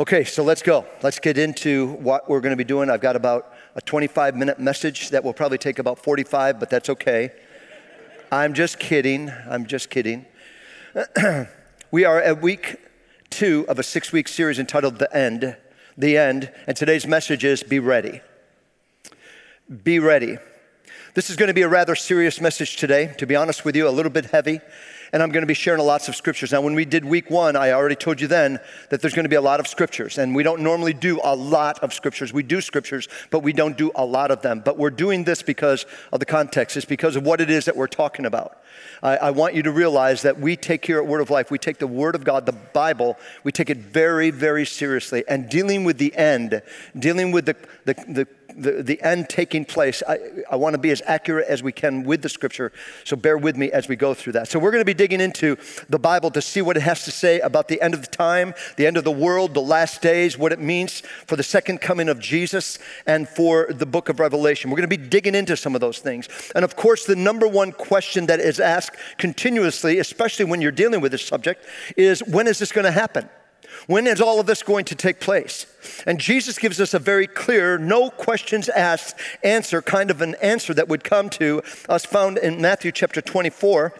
Okay, so let's go. Let's get into what we're going to be doing. I've got about a 25 minute message that will probably take about 45, but that's okay. I'm just kidding. I'm just kidding. we are at week two of a six week series entitled The End. The End. And today's message is Be Ready. Be ready. This is going to be a rather serious message today, to be honest with you, a little bit heavy and I'm going to be sharing lots of scriptures. Now, when we did week one, I already told you then that there's going to be a lot of scriptures, and we don't normally do a lot of scriptures. We do scriptures, but we don't do a lot of them. But we're doing this because of the context, it's because of what it is that we're talking about. I, I want you to realize that we take here at Word of Life, we take the Word of God, the Bible, we take it very, very seriously. And dealing with the end, dealing with the, the, the the, the end taking place. I, I want to be as accurate as we can with the scripture, so bear with me as we go through that. So, we're going to be digging into the Bible to see what it has to say about the end of the time, the end of the world, the last days, what it means for the second coming of Jesus, and for the book of Revelation. We're going to be digging into some of those things. And of course, the number one question that is asked continuously, especially when you're dealing with this subject, is when is this going to happen? When is all of this going to take place? And Jesus gives us a very clear, no questions asked answer, kind of an answer that would come to us found in Matthew chapter 24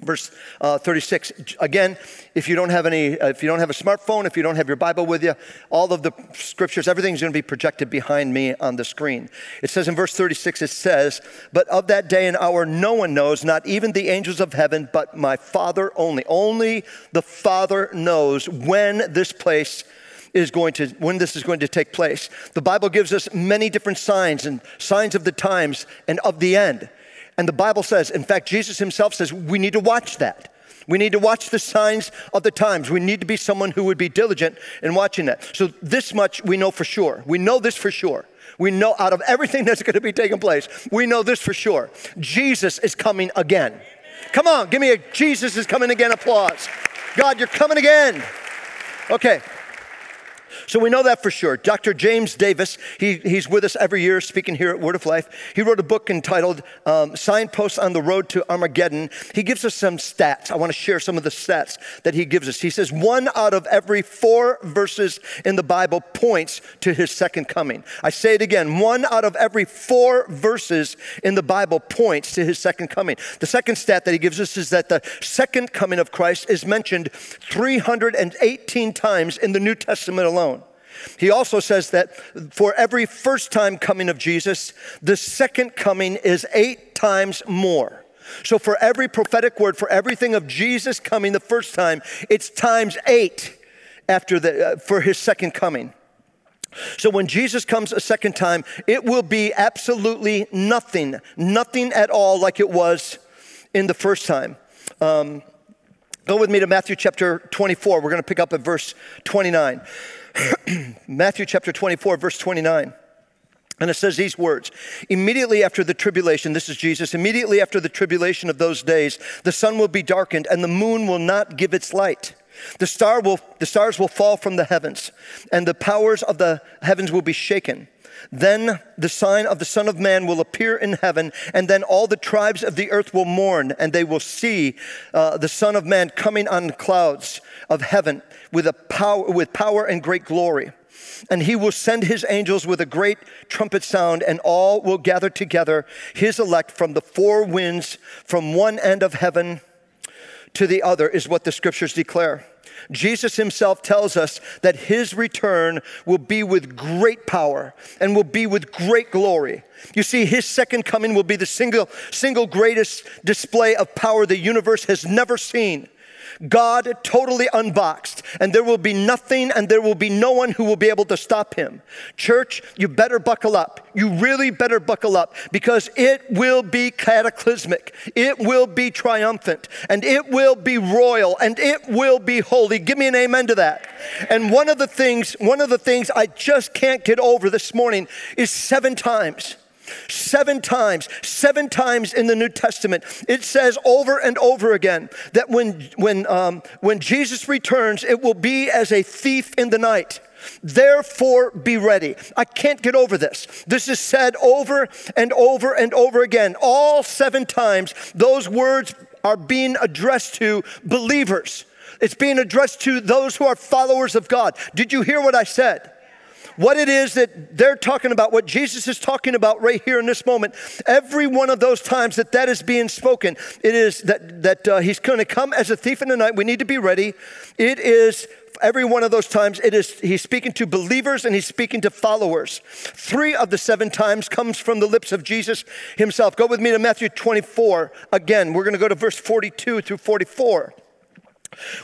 verse uh, 36 again if you don't have any uh, if you don't have a smartphone if you don't have your bible with you all of the scriptures everything's going to be projected behind me on the screen. It says in verse 36 it says but of that day and hour no one knows not even the angels of heaven but my father only. Only the father knows when this place is going to when this is going to take place. The bible gives us many different signs and signs of the times and of the end and the Bible says, in fact, Jesus himself says, we need to watch that. We need to watch the signs of the times. We need to be someone who would be diligent in watching that. So, this much we know for sure. We know this for sure. We know out of everything that's going to be taking place, we know this for sure. Jesus is coming again. Come on, give me a Jesus is coming again applause. God, you're coming again. Okay, so we know that for sure. Dr. James Davis, he, he's with us every year speaking here at Word of Life. He wrote a book entitled um, Signposts on the Road to Armageddon. He gives us some stats. I want to share some of the stats that he gives us. He says one out of every four verses in the Bible points to his second coming. I say it again one out of every four verses in the Bible points to his second coming. The second stat that he gives us is that the second coming of Christ is mentioned 318 times in the New Testament alone. He also says that for every first time coming of Jesus, the second coming is eight times more. So for every prophetic word, for everything of Jesus coming the first time, it's times eight after the, uh, for his second coming. So when Jesus comes a second time, it will be absolutely nothing, nothing at all like it was in the first time. Um, go with me to Matthew chapter 24. We're going to pick up at verse 29. Matthew chapter 24, verse 29. And it says these words Immediately after the tribulation, this is Jesus, immediately after the tribulation of those days, the sun will be darkened and the moon will not give its light. The, star will, the stars will fall from the heavens, and the powers of the heavens will be shaken. Then the sign of the Son of Man will appear in heaven, and then all the tribes of the earth will mourn, and they will see uh, the Son of Man coming on clouds of heaven with, a power, with power and great glory. And he will send his angels with a great trumpet sound, and all will gather together his elect from the four winds, from one end of heaven to the other, is what the scriptures declare. Jesus himself tells us that his return will be with great power and will be with great glory. You see, his second coming will be the single, single greatest display of power the universe has never seen. God totally unboxed, and there will be nothing and there will be no one who will be able to stop him. Church, you better buckle up. You really better buckle up because it will be cataclysmic, it will be triumphant, and it will be royal, and it will be holy. Give me an amen to that. And one of the things, one of the things I just can't get over this morning is seven times Seven times, seven times in the New Testament, it says over and over again that when, when, um, when Jesus returns, it will be as a thief in the night. Therefore, be ready. I can't get over this. This is said over and over and over again. All seven times, those words are being addressed to believers. It's being addressed to those who are followers of God. Did you hear what I said? What it is that they're talking about, what Jesus is talking about right here in this moment, every one of those times that that is being spoken, it is that, that uh, he's going to come as a thief in the night. We need to be ready. It is every one of those times it is he's speaking to believers and he's speaking to followers three of the seven times comes from the lips of jesus himself go with me to matthew 24 again we're going to go to verse 42 through 44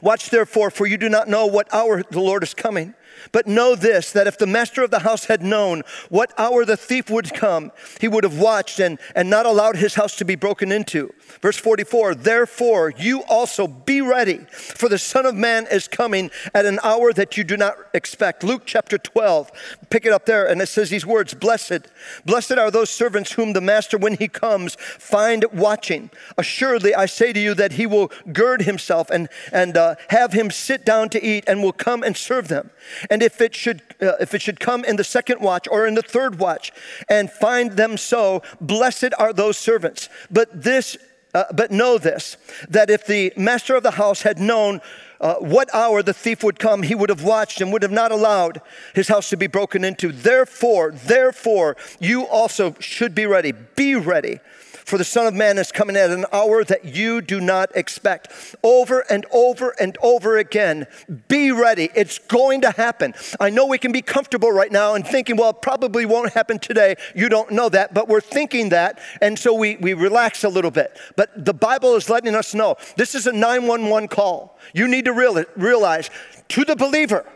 Watch therefore, for you do not know what hour the Lord is coming. But know this that if the master of the house had known what hour the thief would come, he would have watched and, and not allowed his house to be broken into. Verse 44 Therefore, you also be ready, for the Son of Man is coming at an hour that you do not expect. Luke chapter 12, pick it up there, and it says these words Blessed, blessed are those servants whom the master, when he comes, find watching. Assuredly, I say to you that he will gird himself and, and uh, have him sit down to eat and will come and serve them. And if it should uh, if it should come in the second watch or in the third watch and find them so, blessed are those servants. But this uh, but know this that if the master of the house had known uh, what hour the thief would come, he would have watched and would have not allowed his house to be broken into. Therefore, therefore, you also should be ready. Be ready for the Son of Man is coming at an hour that you do not expect. Over and over and over again, be ready. It's going to happen. I know we can be comfortable right now and thinking, well, it probably won't happen today. You don't know that, but we're thinking that, and so we, we relax a little bit. But the Bible is letting us know this is a 911 call. You need to realize to the believer,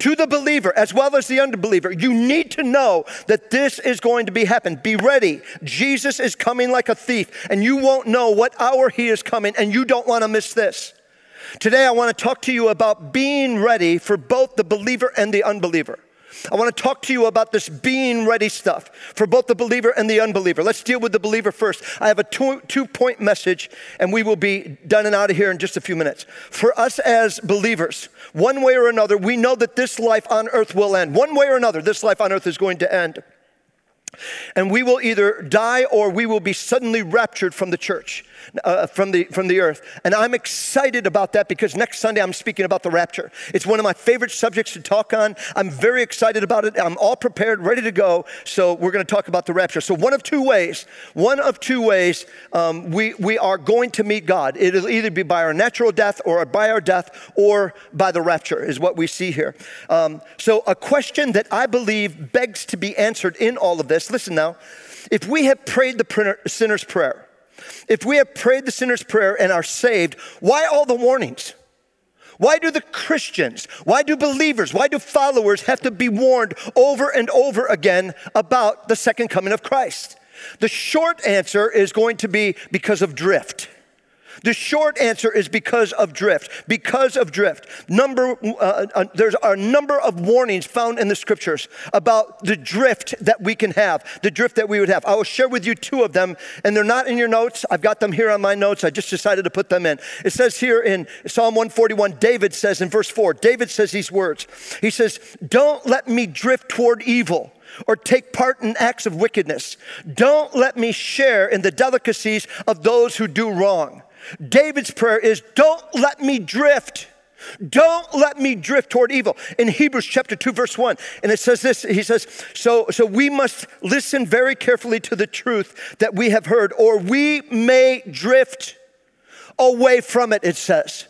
to the believer as well as the unbeliever, you need to know that this is going to be happen. Be ready. Jesus is coming like a thief, and you won't know what hour he is coming, and you don't want to miss this. Today, I want to talk to you about being ready for both the believer and the unbeliever. I want to talk to you about this being ready stuff for both the believer and the unbeliever. Let's deal with the believer first. I have a two, two point message, and we will be done and out of here in just a few minutes. For us as believers, one way or another, we know that this life on earth will end. One way or another, this life on earth is going to end. And we will either die or we will be suddenly raptured from the church uh, from, the, from the earth. And I'm excited about that because next Sunday I'm speaking about the rapture. It's one of my favorite subjects to talk on. I'm very excited about it. I'm all prepared, ready to go. So we're going to talk about the rapture. So, one of two ways, one of two ways um, we, we are going to meet God. It'll either be by our natural death or by our death or by the rapture, is what we see here. Um, so, a question that I believe begs to be answered in all of this listen now, if we have prayed the sinner's prayer, if we have prayed the sinner's prayer and are saved, why all the warnings? Why do the Christians, why do believers, why do followers have to be warned over and over again about the second coming of Christ? The short answer is going to be because of drift. The short answer is because of drift. Because of drift. Number, uh, uh, there's a number of warnings found in the scriptures about the drift that we can have, the drift that we would have. I will share with you two of them, and they're not in your notes. I've got them here on my notes. I just decided to put them in. It says here in Psalm 141, David says in verse 4, David says these words. He says, Don't let me drift toward evil or take part in acts of wickedness. Don't let me share in the delicacies of those who do wrong. David's prayer is don't let me drift. Don't let me drift toward evil. In Hebrews chapter 2 verse 1, and it says this, he says, so so we must listen very carefully to the truth that we have heard or we may drift away from it it says.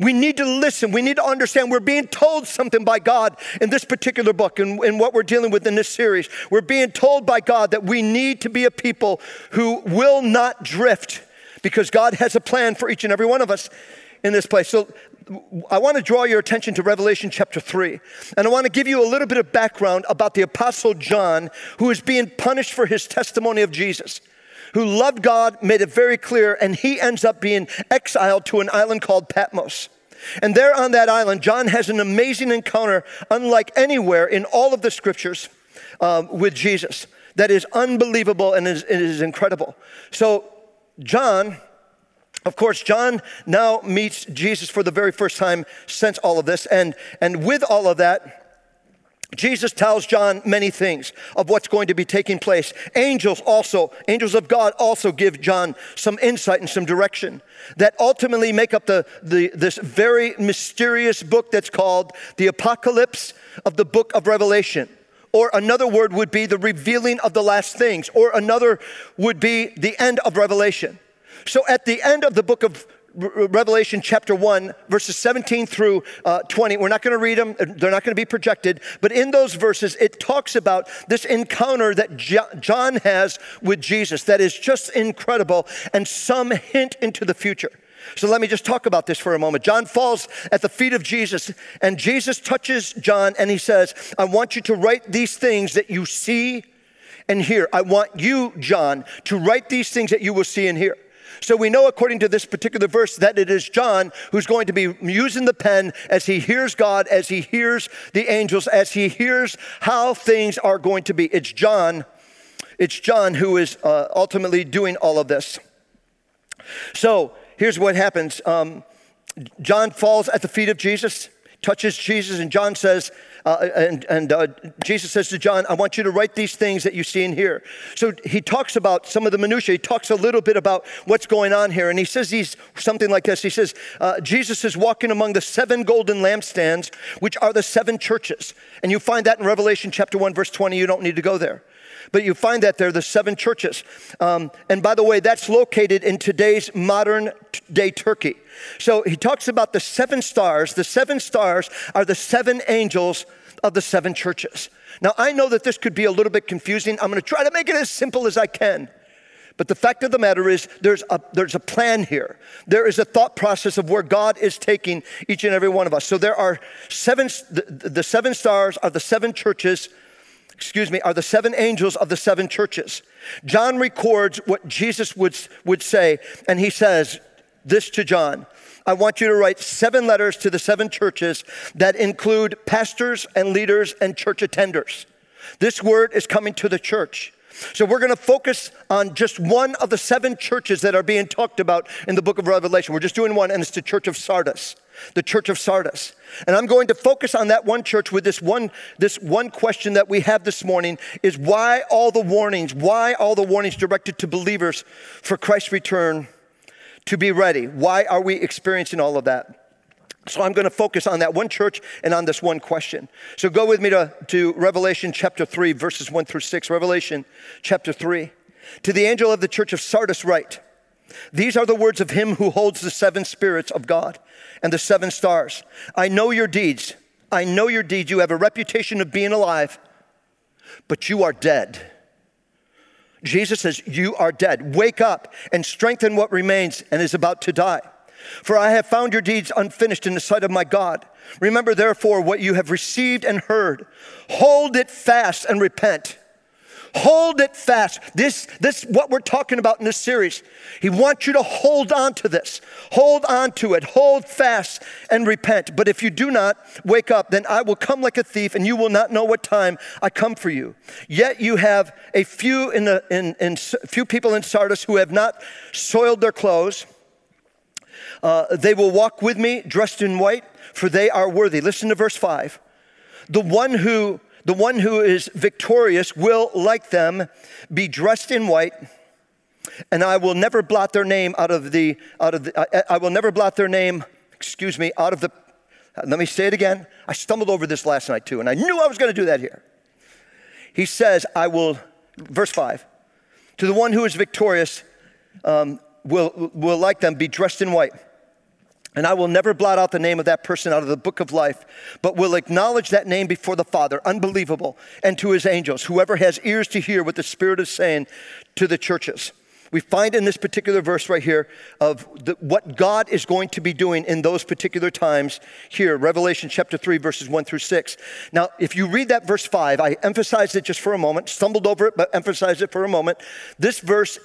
We need to listen. We need to understand. We're being told something by God in this particular book and, and what we're dealing with in this series. We're being told by God that we need to be a people who will not drift because God has a plan for each and every one of us in this place. So I want to draw your attention to Revelation chapter 3. And I want to give you a little bit of background about the Apostle John, who is being punished for his testimony of Jesus, who loved God, made it very clear, and he ends up being exiled to an island called Patmos. And there on that island, John has an amazing encounter, unlike anywhere in all of the scriptures, um, with Jesus. That is unbelievable and is, is incredible. So John, of course, John now meets Jesus for the very first time since all of this. And, and with all of that, Jesus tells John many things of what's going to be taking place. Angels also, angels of God also give John some insight and some direction that ultimately make up the, the, this very mysterious book that's called the Apocalypse of the book of Revelation. Or another word would be the revealing of the last things, or another would be the end of Revelation. So at the end of the book of Revelation chapter 1, verses 17 through uh, 20. We're not going to read them, they're not going to be projected, but in those verses, it talks about this encounter that John has with Jesus that is just incredible and some hint into the future. So let me just talk about this for a moment. John falls at the feet of Jesus, and Jesus touches John and he says, I want you to write these things that you see and hear. I want you, John, to write these things that you will see and hear. So we know, according to this particular verse, that it is John who's going to be using the pen as he hears God, as he hears the angels, as he hears how things are going to be. It's John. It's John who is uh, ultimately doing all of this. So here's what happens um, John falls at the feet of Jesus, touches Jesus, and John says, uh, and, and uh, Jesus says to John, I want you to write these things that you see in here. So he talks about some of the minutiae. He talks a little bit about what's going on here. And he says he's something like this. He says, uh, Jesus is walking among the seven golden lampstands, which are the seven churches. And you find that in Revelation chapter 1, verse 20. You don't need to go there. But you find that there, the seven churches. Um, and by the way, that's located in today's modern day Turkey. So he talks about the seven stars. The seven stars are the seven angels of the seven churches. Now, I know that this could be a little bit confusing. I'm going to try to make it as simple as I can. But the fact of the matter is, there's a, there's a plan here. There is a thought process of where God is taking each and every one of us. So there are seven, the, the seven stars are the seven churches excuse me, are the seven angels of the seven churches. John records what Jesus would, would say, and he says this to John I want you to write seven letters to the seven churches that include pastors and leaders and church attenders. This word is coming to the church. So we're going to focus on just one of the seven churches that are being talked about in the book of Revelation. We're just doing one, and it's the church of Sardis. The church of Sardis. And I'm going to focus on that one church with this one, this one question that we have this morning is why all the warnings, why all the warnings directed to believers for Christ's return to be ready? Why are we experiencing all of that? So I'm going to focus on that one church and on this one question. So go with me to, to Revelation chapter 3, verses 1 through 6. Revelation chapter 3. To the angel of the church of Sardis, write These are the words of him who holds the seven spirits of God and the seven stars. I know your deeds. I know your deeds. You have a reputation of being alive, but you are dead. Jesus says, You are dead. Wake up and strengthen what remains and is about to die. For I have found your deeds unfinished in the sight of my God. Remember, therefore, what you have received and heard. Hold it fast and repent. Hold it fast. This, this, what we're talking about in this series. He wants you to hold on to this. Hold on to it. Hold fast and repent. But if you do not wake up, then I will come like a thief, and you will not know what time I come for you. Yet you have a few in the in, in few people in Sardis who have not soiled their clothes. Uh, they will walk with me dressed in white, for they are worthy. Listen to verse five. The one who the one who is victorious will, like them, be dressed in white, and I will never blot their name out of the, out of the, I, I will never blot their name, excuse me, out of the, let me say it again. I stumbled over this last night too, and I knew I was going to do that here. He says, I will, verse 5, to the one who is victorious um, will, will, like them, be dressed in white. And I will never blot out the name of that person out of the book of life, but will acknowledge that name before the Father, unbelievable, and to his angels, whoever has ears to hear what the Spirit is saying to the churches. We find in this particular verse right here of the, what God is going to be doing in those particular times here, Revelation chapter 3, verses 1 through 6. Now, if you read that verse 5, I emphasized it just for a moment, stumbled over it, but emphasized it for a moment. This verse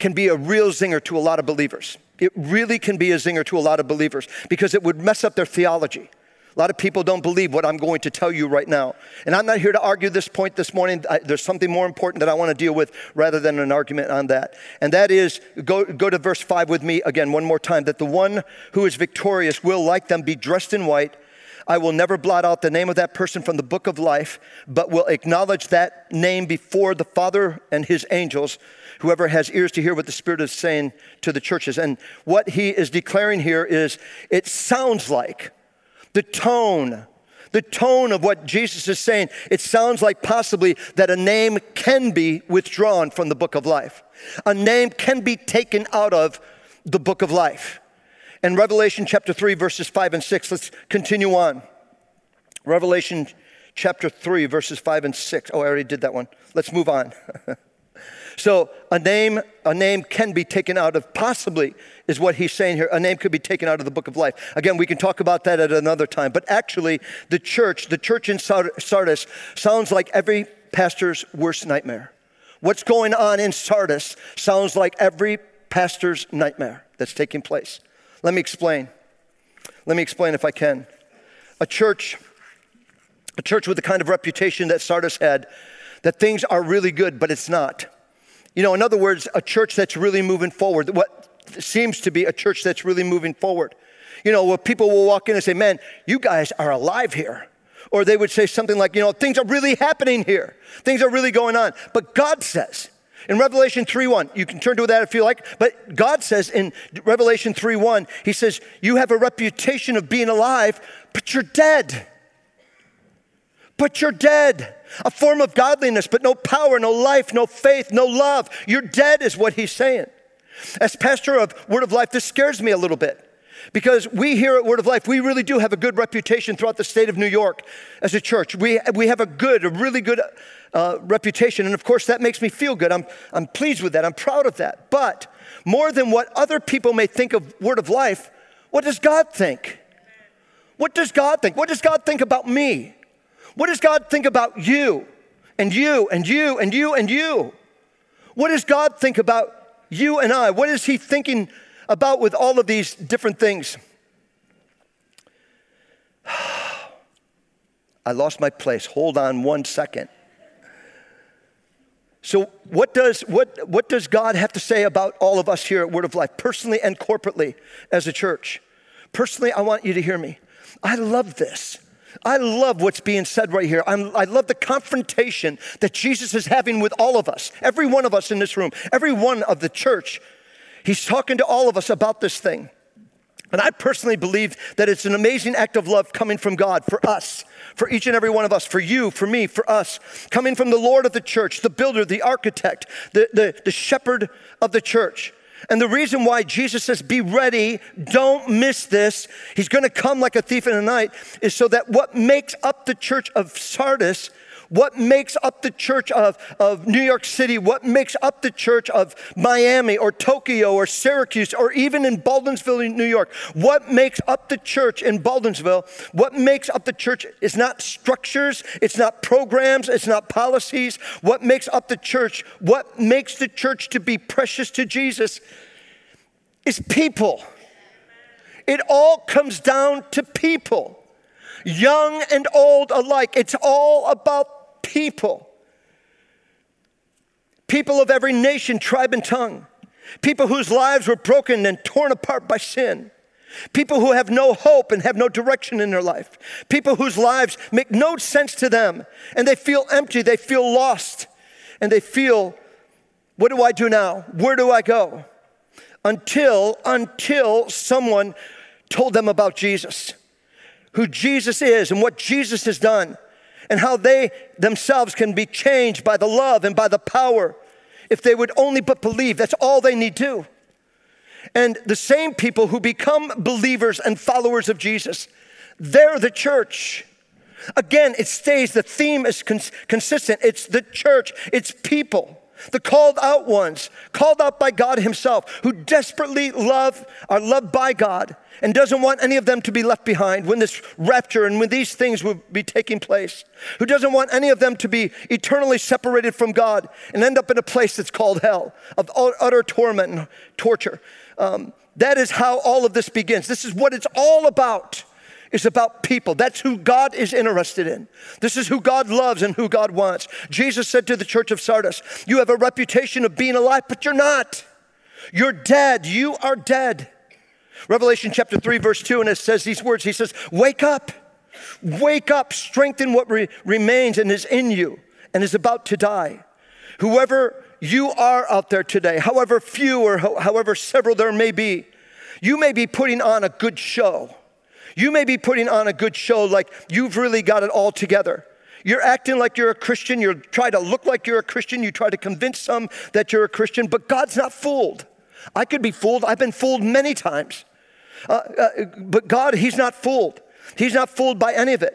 can be a real zinger to a lot of believers. It really can be a zinger to a lot of believers because it would mess up their theology. A lot of people don't believe what I'm going to tell you right now. And I'm not here to argue this point this morning. I, there's something more important that I want to deal with rather than an argument on that. And that is go, go to verse 5 with me again, one more time that the one who is victorious will, like them, be dressed in white. I will never blot out the name of that person from the book of life, but will acknowledge that name before the Father and his angels, whoever has ears to hear what the Spirit is saying to the churches. And what he is declaring here is it sounds like the tone, the tone of what Jesus is saying, it sounds like possibly that a name can be withdrawn from the book of life. A name can be taken out of the book of life. In Revelation chapter 3, verses 5 and 6, let's continue on. Revelation chapter 3, verses 5 and 6. Oh, I already did that one. Let's move on. so a name, a name can be taken out of, possibly is what he's saying here. A name could be taken out of the book of life. Again, we can talk about that at another time. But actually, the church, the church in Sardis, sounds like every pastor's worst nightmare. What's going on in Sardis sounds like every pastor's nightmare that's taking place. Let me explain. Let me explain if I can. A church, a church with the kind of reputation that Sardis had, that things are really good, but it's not. You know, in other words, a church that's really moving forward, what seems to be a church that's really moving forward. You know, where people will walk in and say, Man, you guys are alive here. Or they would say something like, You know, things are really happening here, things are really going on. But God says, in Revelation 3:1, you can turn to that if you like, but God says in Revelation 3:1, He says, You have a reputation of being alive, but you're dead. But you're dead. A form of godliness, but no power, no life, no faith, no love. You're dead, is what He's saying. As pastor of Word of Life, this scares me a little bit. Because we here at Word of Life, we really do have a good reputation throughout the state of New York as a church. We, we have a good, a really good uh, reputation. And of course, that makes me feel good. I'm, I'm pleased with that. I'm proud of that. But more than what other people may think of Word of Life, what does God think? What does God think? What does God think about me? What does God think about you and you and you and you and you? What does God think about you and I? What is He thinking about with all of these different things? I lost my place. Hold on one second. So, what does, what, what does God have to say about all of us here at Word of Life, personally and corporately as a church? Personally, I want you to hear me. I love this. I love what's being said right here. I'm, i love the confrontation that Jesus is having with all of us, every one of us in this room, every one of the church. He's talking to all of us about this thing. And I personally believe that it's an amazing act of love coming from God for us, for each and every one of us, for you, for me, for us, coming from the Lord of the church, the builder, the architect, the, the, the shepherd of the church. And the reason why Jesus says, Be ready, don't miss this, he's gonna come like a thief in the night, is so that what makes up the church of Sardis what makes up the church of, of New York City, what makes up the church of Miami or Tokyo or Syracuse or even in Baldwinsville, New York, what makes up the church in Baldwinsville, what makes up the church is not structures, it's not programs, it's not policies. What makes up the church, what makes the church to be precious to Jesus is people. It all comes down to people young and old alike. It's all about people. People of every nation, tribe, and tongue. People whose lives were broken and torn apart by sin. People who have no hope and have no direction in their life. People whose lives make no sense to them and they feel empty, they feel lost, and they feel, what do I do now? Where do I go? Until, until someone told them about Jesus, who Jesus is and what Jesus has done and how they themselves can be changed by the love and by the power if they would only but believe. That's all they need to. And the same people who become believers and followers of Jesus, they're the church. Again, it stays, the theme is cons- consistent. It's the church, it's people, the called out ones, called out by God Himself, who desperately love, are loved by God, and doesn't want any of them to be left behind when this rapture and when these things will be taking place, who doesn't want any of them to be eternally separated from God and end up in a place that's called hell of utter torment and torture. Um, that is how all of this begins. This is what it's all about. It's about people. That's who God is interested in. This is who God loves and who God wants. Jesus said to the church of Sardis, You have a reputation of being alive, but you're not. You're dead. You are dead. Revelation chapter 3, verse 2, and it says these words He says, Wake up, Wake up, strengthen what re- remains and is in you and is about to die. Whoever you are out there today, however few or ho- however several there may be, you may be putting on a good show. You may be putting on a good show like you've really got it all together. You're acting like you're a Christian. You try to look like you're a Christian. You try to convince some that you're a Christian, but God's not fooled. I could be fooled. I've been fooled many times. Uh, uh, but God, He's not fooled. He's not fooled by any of it.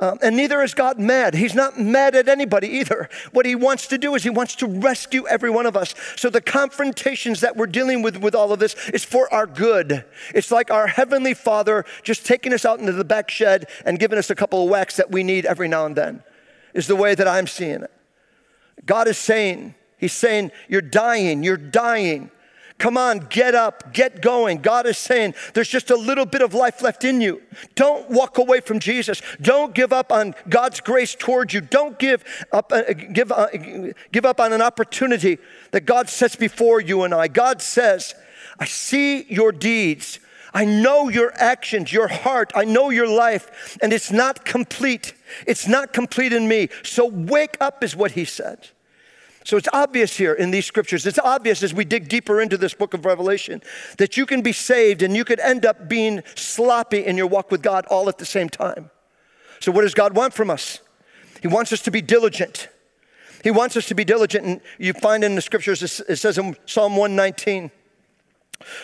Um, and neither is God mad. He's not mad at anybody either. What he wants to do is he wants to rescue every one of us. So the confrontations that we're dealing with with all of this is for our good. It's like our heavenly Father just taking us out into the back shed and giving us a couple of whacks that we need every now and then. Is the way that I'm seeing it. God is saying, He's saying, You're dying, you're dying. Come on, get up, get going. God is saying there's just a little bit of life left in you. Don't walk away from Jesus. Don't give up on God's grace towards you. Don't give up, uh, give, uh, give up on an opportunity that God sets before you and I. God says, I see your deeds. I know your actions, your heart. I know your life, and it's not complete. It's not complete in me. So wake up, is what he said. So it's obvious here in these scriptures, it's obvious as we dig deeper into this book of Revelation that you can be saved and you could end up being sloppy in your walk with God all at the same time. So, what does God want from us? He wants us to be diligent. He wants us to be diligent. And you find in the scriptures, it says in Psalm 119,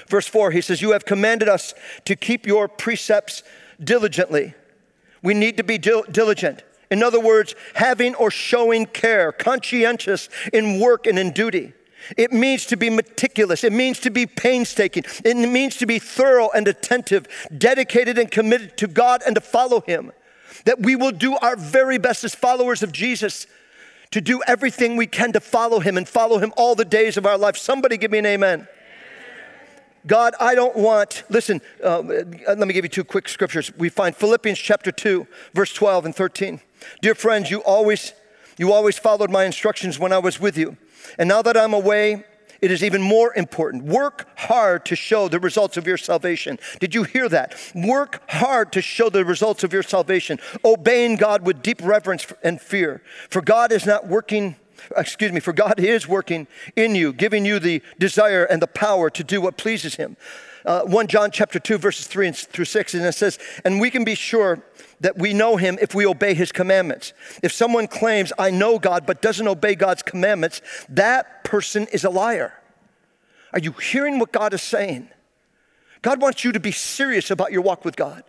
verse 4, he says, You have commanded us to keep your precepts diligently. We need to be diligent. In other words, having or showing care, conscientious in work and in duty. It means to be meticulous. It means to be painstaking. It means to be thorough and attentive, dedicated and committed to God and to follow Him. That we will do our very best as followers of Jesus to do everything we can to follow Him and follow Him all the days of our life. Somebody give me an amen. God, I don't want, listen, uh, let me give you two quick scriptures. We find Philippians chapter 2, verse 12 and 13. Dear friends, you always, you always followed my instructions when I was with you. And now that I'm away, it is even more important. Work hard to show the results of your salvation. Did you hear that? Work hard to show the results of your salvation, obeying God with deep reverence and fear. For God is not working excuse me, for God is working in you, giving you the desire and the power to do what pleases Him. Uh, 1 John chapter 2, verses 3 through 6, and it says, And we can be sure that we know Him if we obey His commandments. If someone claims, I know God, but doesn't obey God's commandments, that person is a liar. Are you hearing what God is saying? God wants you to be serious about your walk with God.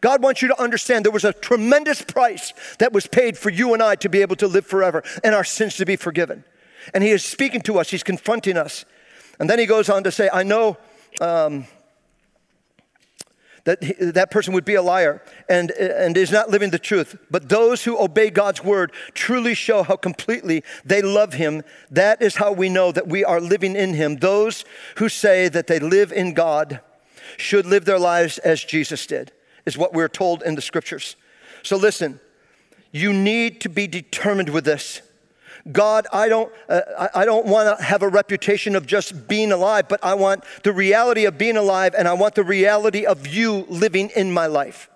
God wants you to understand there was a tremendous price that was paid for you and I to be able to live forever and our sins to be forgiven. And He is speaking to us, He's confronting us. And then He goes on to say, I know. Um, that that person would be a liar and, and is not living the truth. But those who obey God's word truly show how completely they love Him. That is how we know that we are living in Him. Those who say that they live in God should live their lives as Jesus did is what we're told in the scriptures. So listen, you need to be determined with this. God, I don't, uh, I don't want to have a reputation of just being alive, but I want the reality of being alive and I want the reality of you living in my life.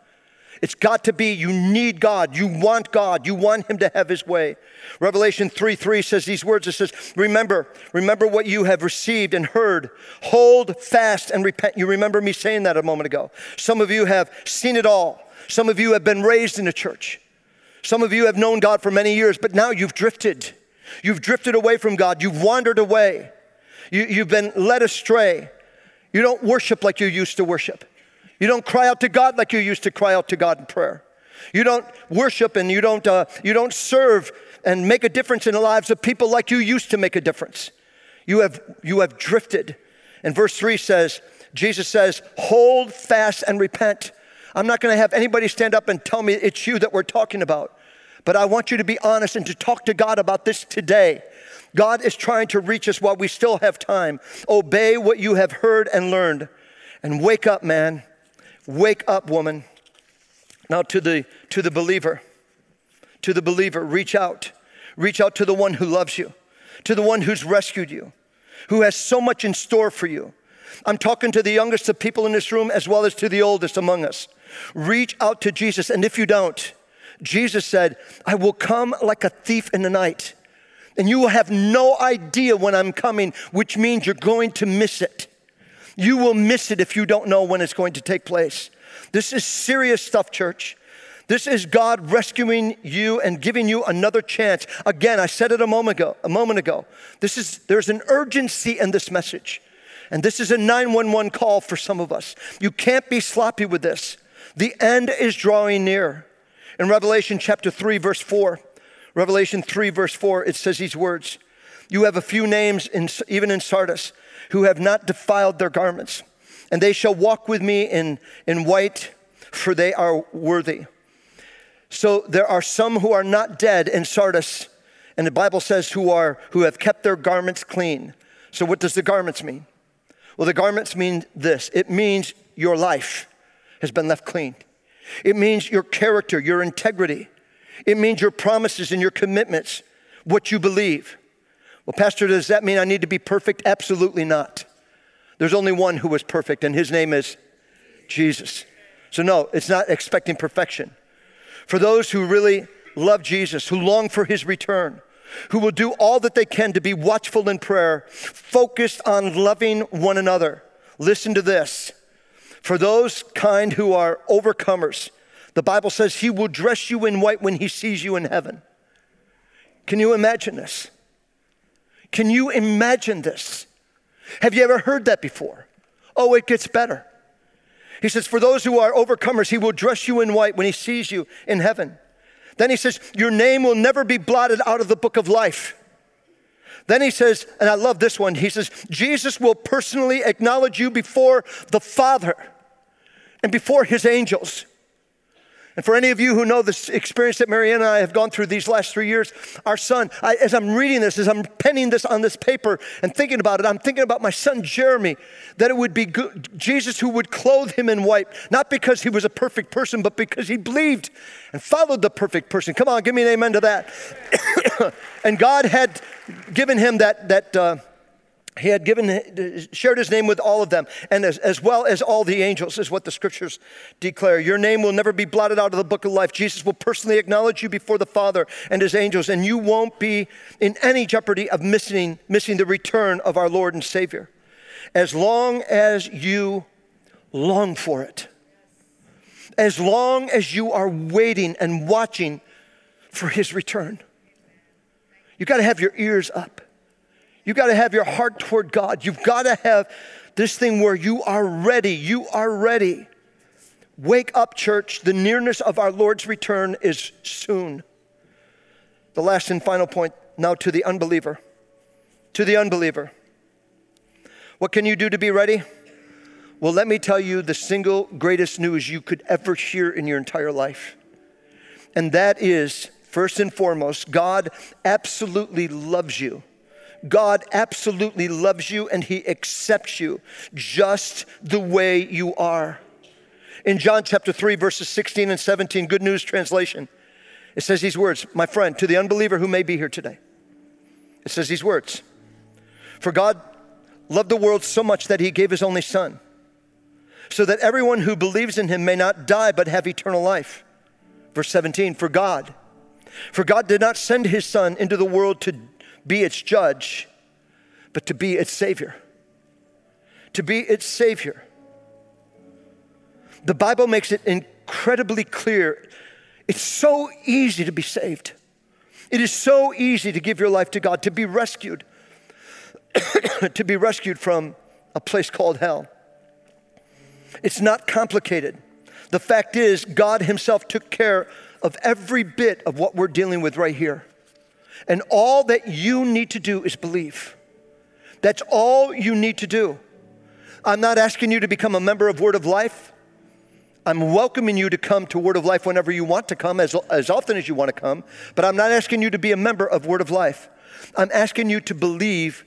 It's got to be, you need God. You want God. You want Him to have His way. Revelation 3 3 says these words it says, Remember, remember what you have received and heard. Hold fast and repent. You remember me saying that a moment ago. Some of you have seen it all. Some of you have been raised in a church. Some of you have known God for many years, but now you've drifted. You've drifted away from God. You've wandered away. You, you've been led astray. You don't worship like you used to worship. You don't cry out to God like you used to cry out to God in prayer. You don't worship and you don't, uh, you don't serve and make a difference in the lives of people like you used to make a difference. You have, you have drifted. And verse 3 says, Jesus says, hold fast and repent. I'm not going to have anybody stand up and tell me it's you that we're talking about. But I want you to be honest and to talk to God about this today. God is trying to reach us while we still have time. Obey what you have heard and learned and wake up, man. Wake up, woman. Now, to the, to the believer, to the believer, reach out. Reach out to the one who loves you, to the one who's rescued you, who has so much in store for you. I'm talking to the youngest of people in this room as well as to the oldest among us. Reach out to Jesus. And if you don't, Jesus said, I will come like a thief in the night. And you will have no idea when I'm coming, which means you're going to miss it. You will miss it if you don't know when it's going to take place. This is serious stuff, church. This is God rescuing you and giving you another chance. Again, I said it a moment ago, a moment ago. This is there's an urgency in this message. And this is a 911 call for some of us. You can't be sloppy with this. The end is drawing near. In Revelation chapter 3 verse 4, Revelation 3 verse 4, it says these words. You have a few names in, even in Sardis who have not defiled their garments, and they shall walk with me in, in white, for they are worthy. So there are some who are not dead in Sardis, and the Bible says who are who have kept their garments clean. So what does the garments mean? Well, the garments mean this. It means your life has been left clean. It means your character, your integrity. It means your promises and your commitments, what you believe. Well, Pastor, does that mean I need to be perfect? Absolutely not. There's only one who was perfect, and his name is Jesus. So, no, it's not expecting perfection for those who really love Jesus, who long for his return, who will do all that they can to be watchful in prayer, focused on loving one another. Listen to this. For those kind who are overcomers, the Bible says he will dress you in white when he sees you in heaven. Can you imagine this? Can you imagine this? Have you ever heard that before? Oh, it gets better. He says, For those who are overcomers, he will dress you in white when he sees you in heaven. Then he says, Your name will never be blotted out of the book of life. Then he says, and I love this one, he says, Jesus will personally acknowledge you before the Father and before his angels. And for any of you who know this experience that Marianne and I have gone through these last three years, our son, I, as I'm reading this, as I'm penning this on this paper and thinking about it, I'm thinking about my son Jeremy, that it would be good, Jesus who would clothe him in white, not because he was a perfect person, but because he believed and followed the perfect person. Come on, give me an amen to that. and God had given him that, that, uh, he had given, shared his name with all of them, and as, as, well as all the angels, is what the scriptures declare. Your name will never be blotted out of the book of life. Jesus will personally acknowledge you before the Father and his angels, and you won't be in any jeopardy of missing, missing the return of our Lord and Savior. As long as you long for it, as long as you are waiting and watching for his return, you got to have your ears up. You got to have your heart toward God. You've got to have this thing where you are ready. You are ready. Wake up, church. The nearness of our Lord's return is soon. The last and final point now to the unbeliever. To the unbeliever. What can you do to be ready? Well, let me tell you the single greatest news you could ever hear in your entire life. And that is, first and foremost, God absolutely loves you. God absolutely loves you and He accepts you just the way you are. In John chapter 3, verses 16 and 17, Good News Translation, it says these words My friend, to the unbeliever who may be here today, it says these words For God loved the world so much that He gave His only Son, so that everyone who believes in Him may not die but have eternal life. Verse 17, For God, for God did not send His Son into the world to be its judge, but to be its savior. To be its savior. The Bible makes it incredibly clear. It's so easy to be saved. It is so easy to give your life to God, to be rescued, to be rescued from a place called hell. It's not complicated. The fact is, God Himself took care of every bit of what we're dealing with right here. And all that you need to do is believe. That's all you need to do. I'm not asking you to become a member of Word of Life. I'm welcoming you to come to Word of Life whenever you want to come, as, as often as you want to come, but I'm not asking you to be a member of Word of Life. I'm asking you to believe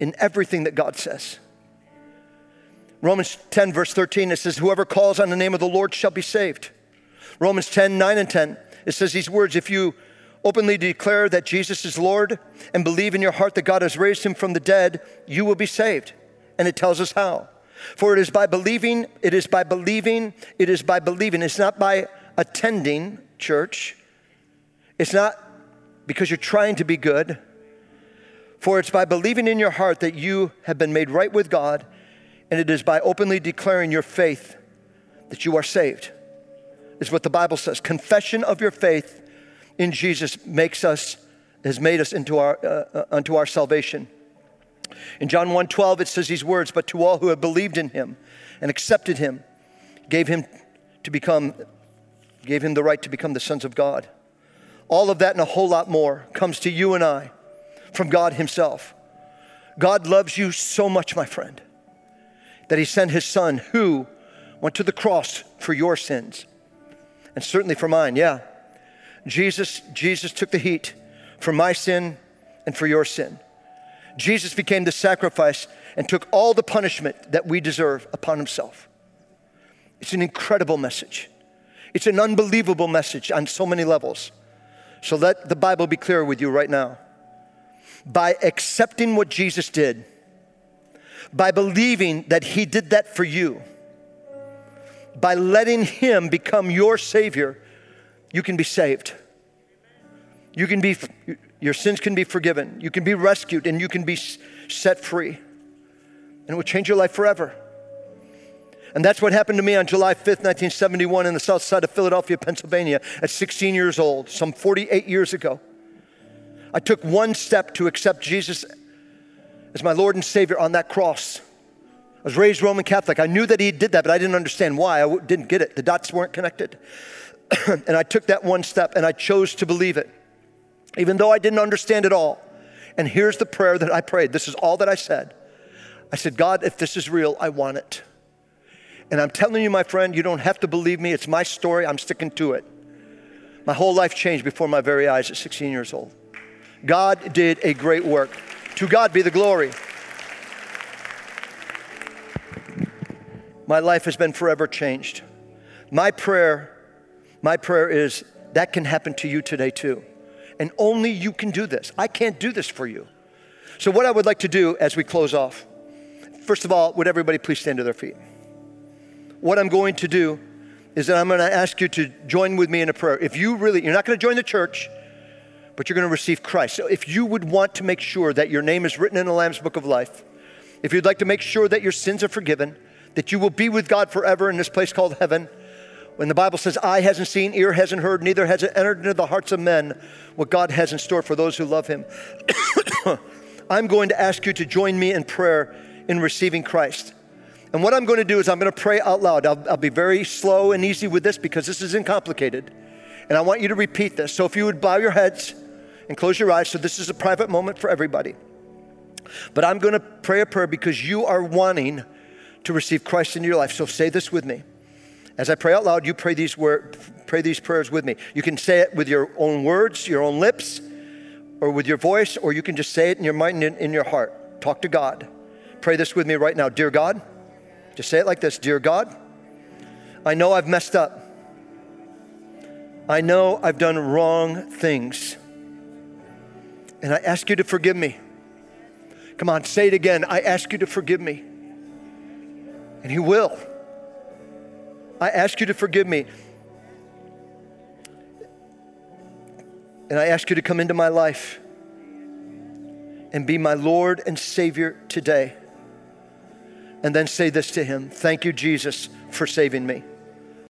in everything that God says. Romans 10, verse 13, it says, Whoever calls on the name of the Lord shall be saved. Romans 10, 9 and 10, it says these words If you openly declare that Jesus is Lord and believe in your heart that God has raised him from the dead, you will be saved. And it tells us how. For it is by believing, it is by believing, it is by believing. It's not by attending church. It's not because you're trying to be good. For it's by believing in your heart that you have been made right with God, and it is by openly declaring your faith that you are saved. Is what the Bible says. Confession of your faith in Jesus makes us, has made us into our, uh, uh unto our salvation. In John 1:12 it says these words, but to all who have believed in him and accepted him, gave him to become gave him the right to become the sons of God. All of that and a whole lot more comes to you and I from God himself. God loves you so much, my friend, that he sent his son who went to the cross for your sins and certainly for mine. Yeah. Jesus Jesus took the heat for my sin and for your sin. Jesus became the sacrifice and took all the punishment that we deserve upon himself. It's an incredible message. It's an unbelievable message on so many levels. So let the Bible be clear with you right now. By accepting what Jesus did, by believing that he did that for you, by letting him become your Savior, you can be saved. You can be, your sins can be forgiven. You can be rescued and you can be set free. And it will change your life forever. And that's what happened to me on July 5th, 1971, in the south side of Philadelphia, Pennsylvania, at 16 years old, some 48 years ago. I took one step to accept Jesus as my Lord and Savior on that cross. I was raised Roman Catholic. I knew that He did that, but I didn't understand why. I didn't get it. The dots weren't connected. and I took that one step and I chose to believe it even though I didn't understand it all. And here's the prayer that I prayed. This is all that I said. I said, God, if this is real, I want it. And I'm telling you, my friend, you don't have to believe me. It's my story. I'm sticking to it. My whole life changed before my very eyes at 16 years old. God did a great work. To God be the glory. My life has been forever changed. My prayer, my prayer is that can happen to you today too and only you can do this. I can't do this for you. So, what I would like to do as we close off, first of all, would everybody please stand to their feet? What I'm going to do is that I'm going to ask you to join with me in a prayer. If you really, you're not going to join the church, but you're going to receive Christ. So, if you would want to make sure that your name is written in the Lamb's Book of Life, if you'd like to make sure that your sins are forgiven, that you will be with God forever in this place called heaven, when the Bible says, eye hasn't seen, ear hasn't heard, neither has it entered into the hearts of men what God has in store for those who love Him. I'm going to ask you to join me in prayer in receiving Christ. And what I'm going to do is I'm going to pray out loud. I'll, I'll be very slow and easy with this because this isn't complicated. And I want you to repeat this. So if you would bow your heads and close your eyes, so this is a private moment for everybody. But I'm going to pray a prayer because you are wanting to receive Christ into your life. So say this with me. As I pray out loud, you pray these, word, pray these prayers with me. You can say it with your own words, your own lips, or with your voice, or you can just say it in your mind and in your heart. Talk to God. Pray this with me right now. Dear God, just say it like this Dear God, I know I've messed up. I know I've done wrong things. And I ask you to forgive me. Come on, say it again. I ask you to forgive me. And He will. I ask you to forgive me. And I ask you to come into my life and be my Lord and Savior today. And then say this to Him Thank you, Jesus, for saving me.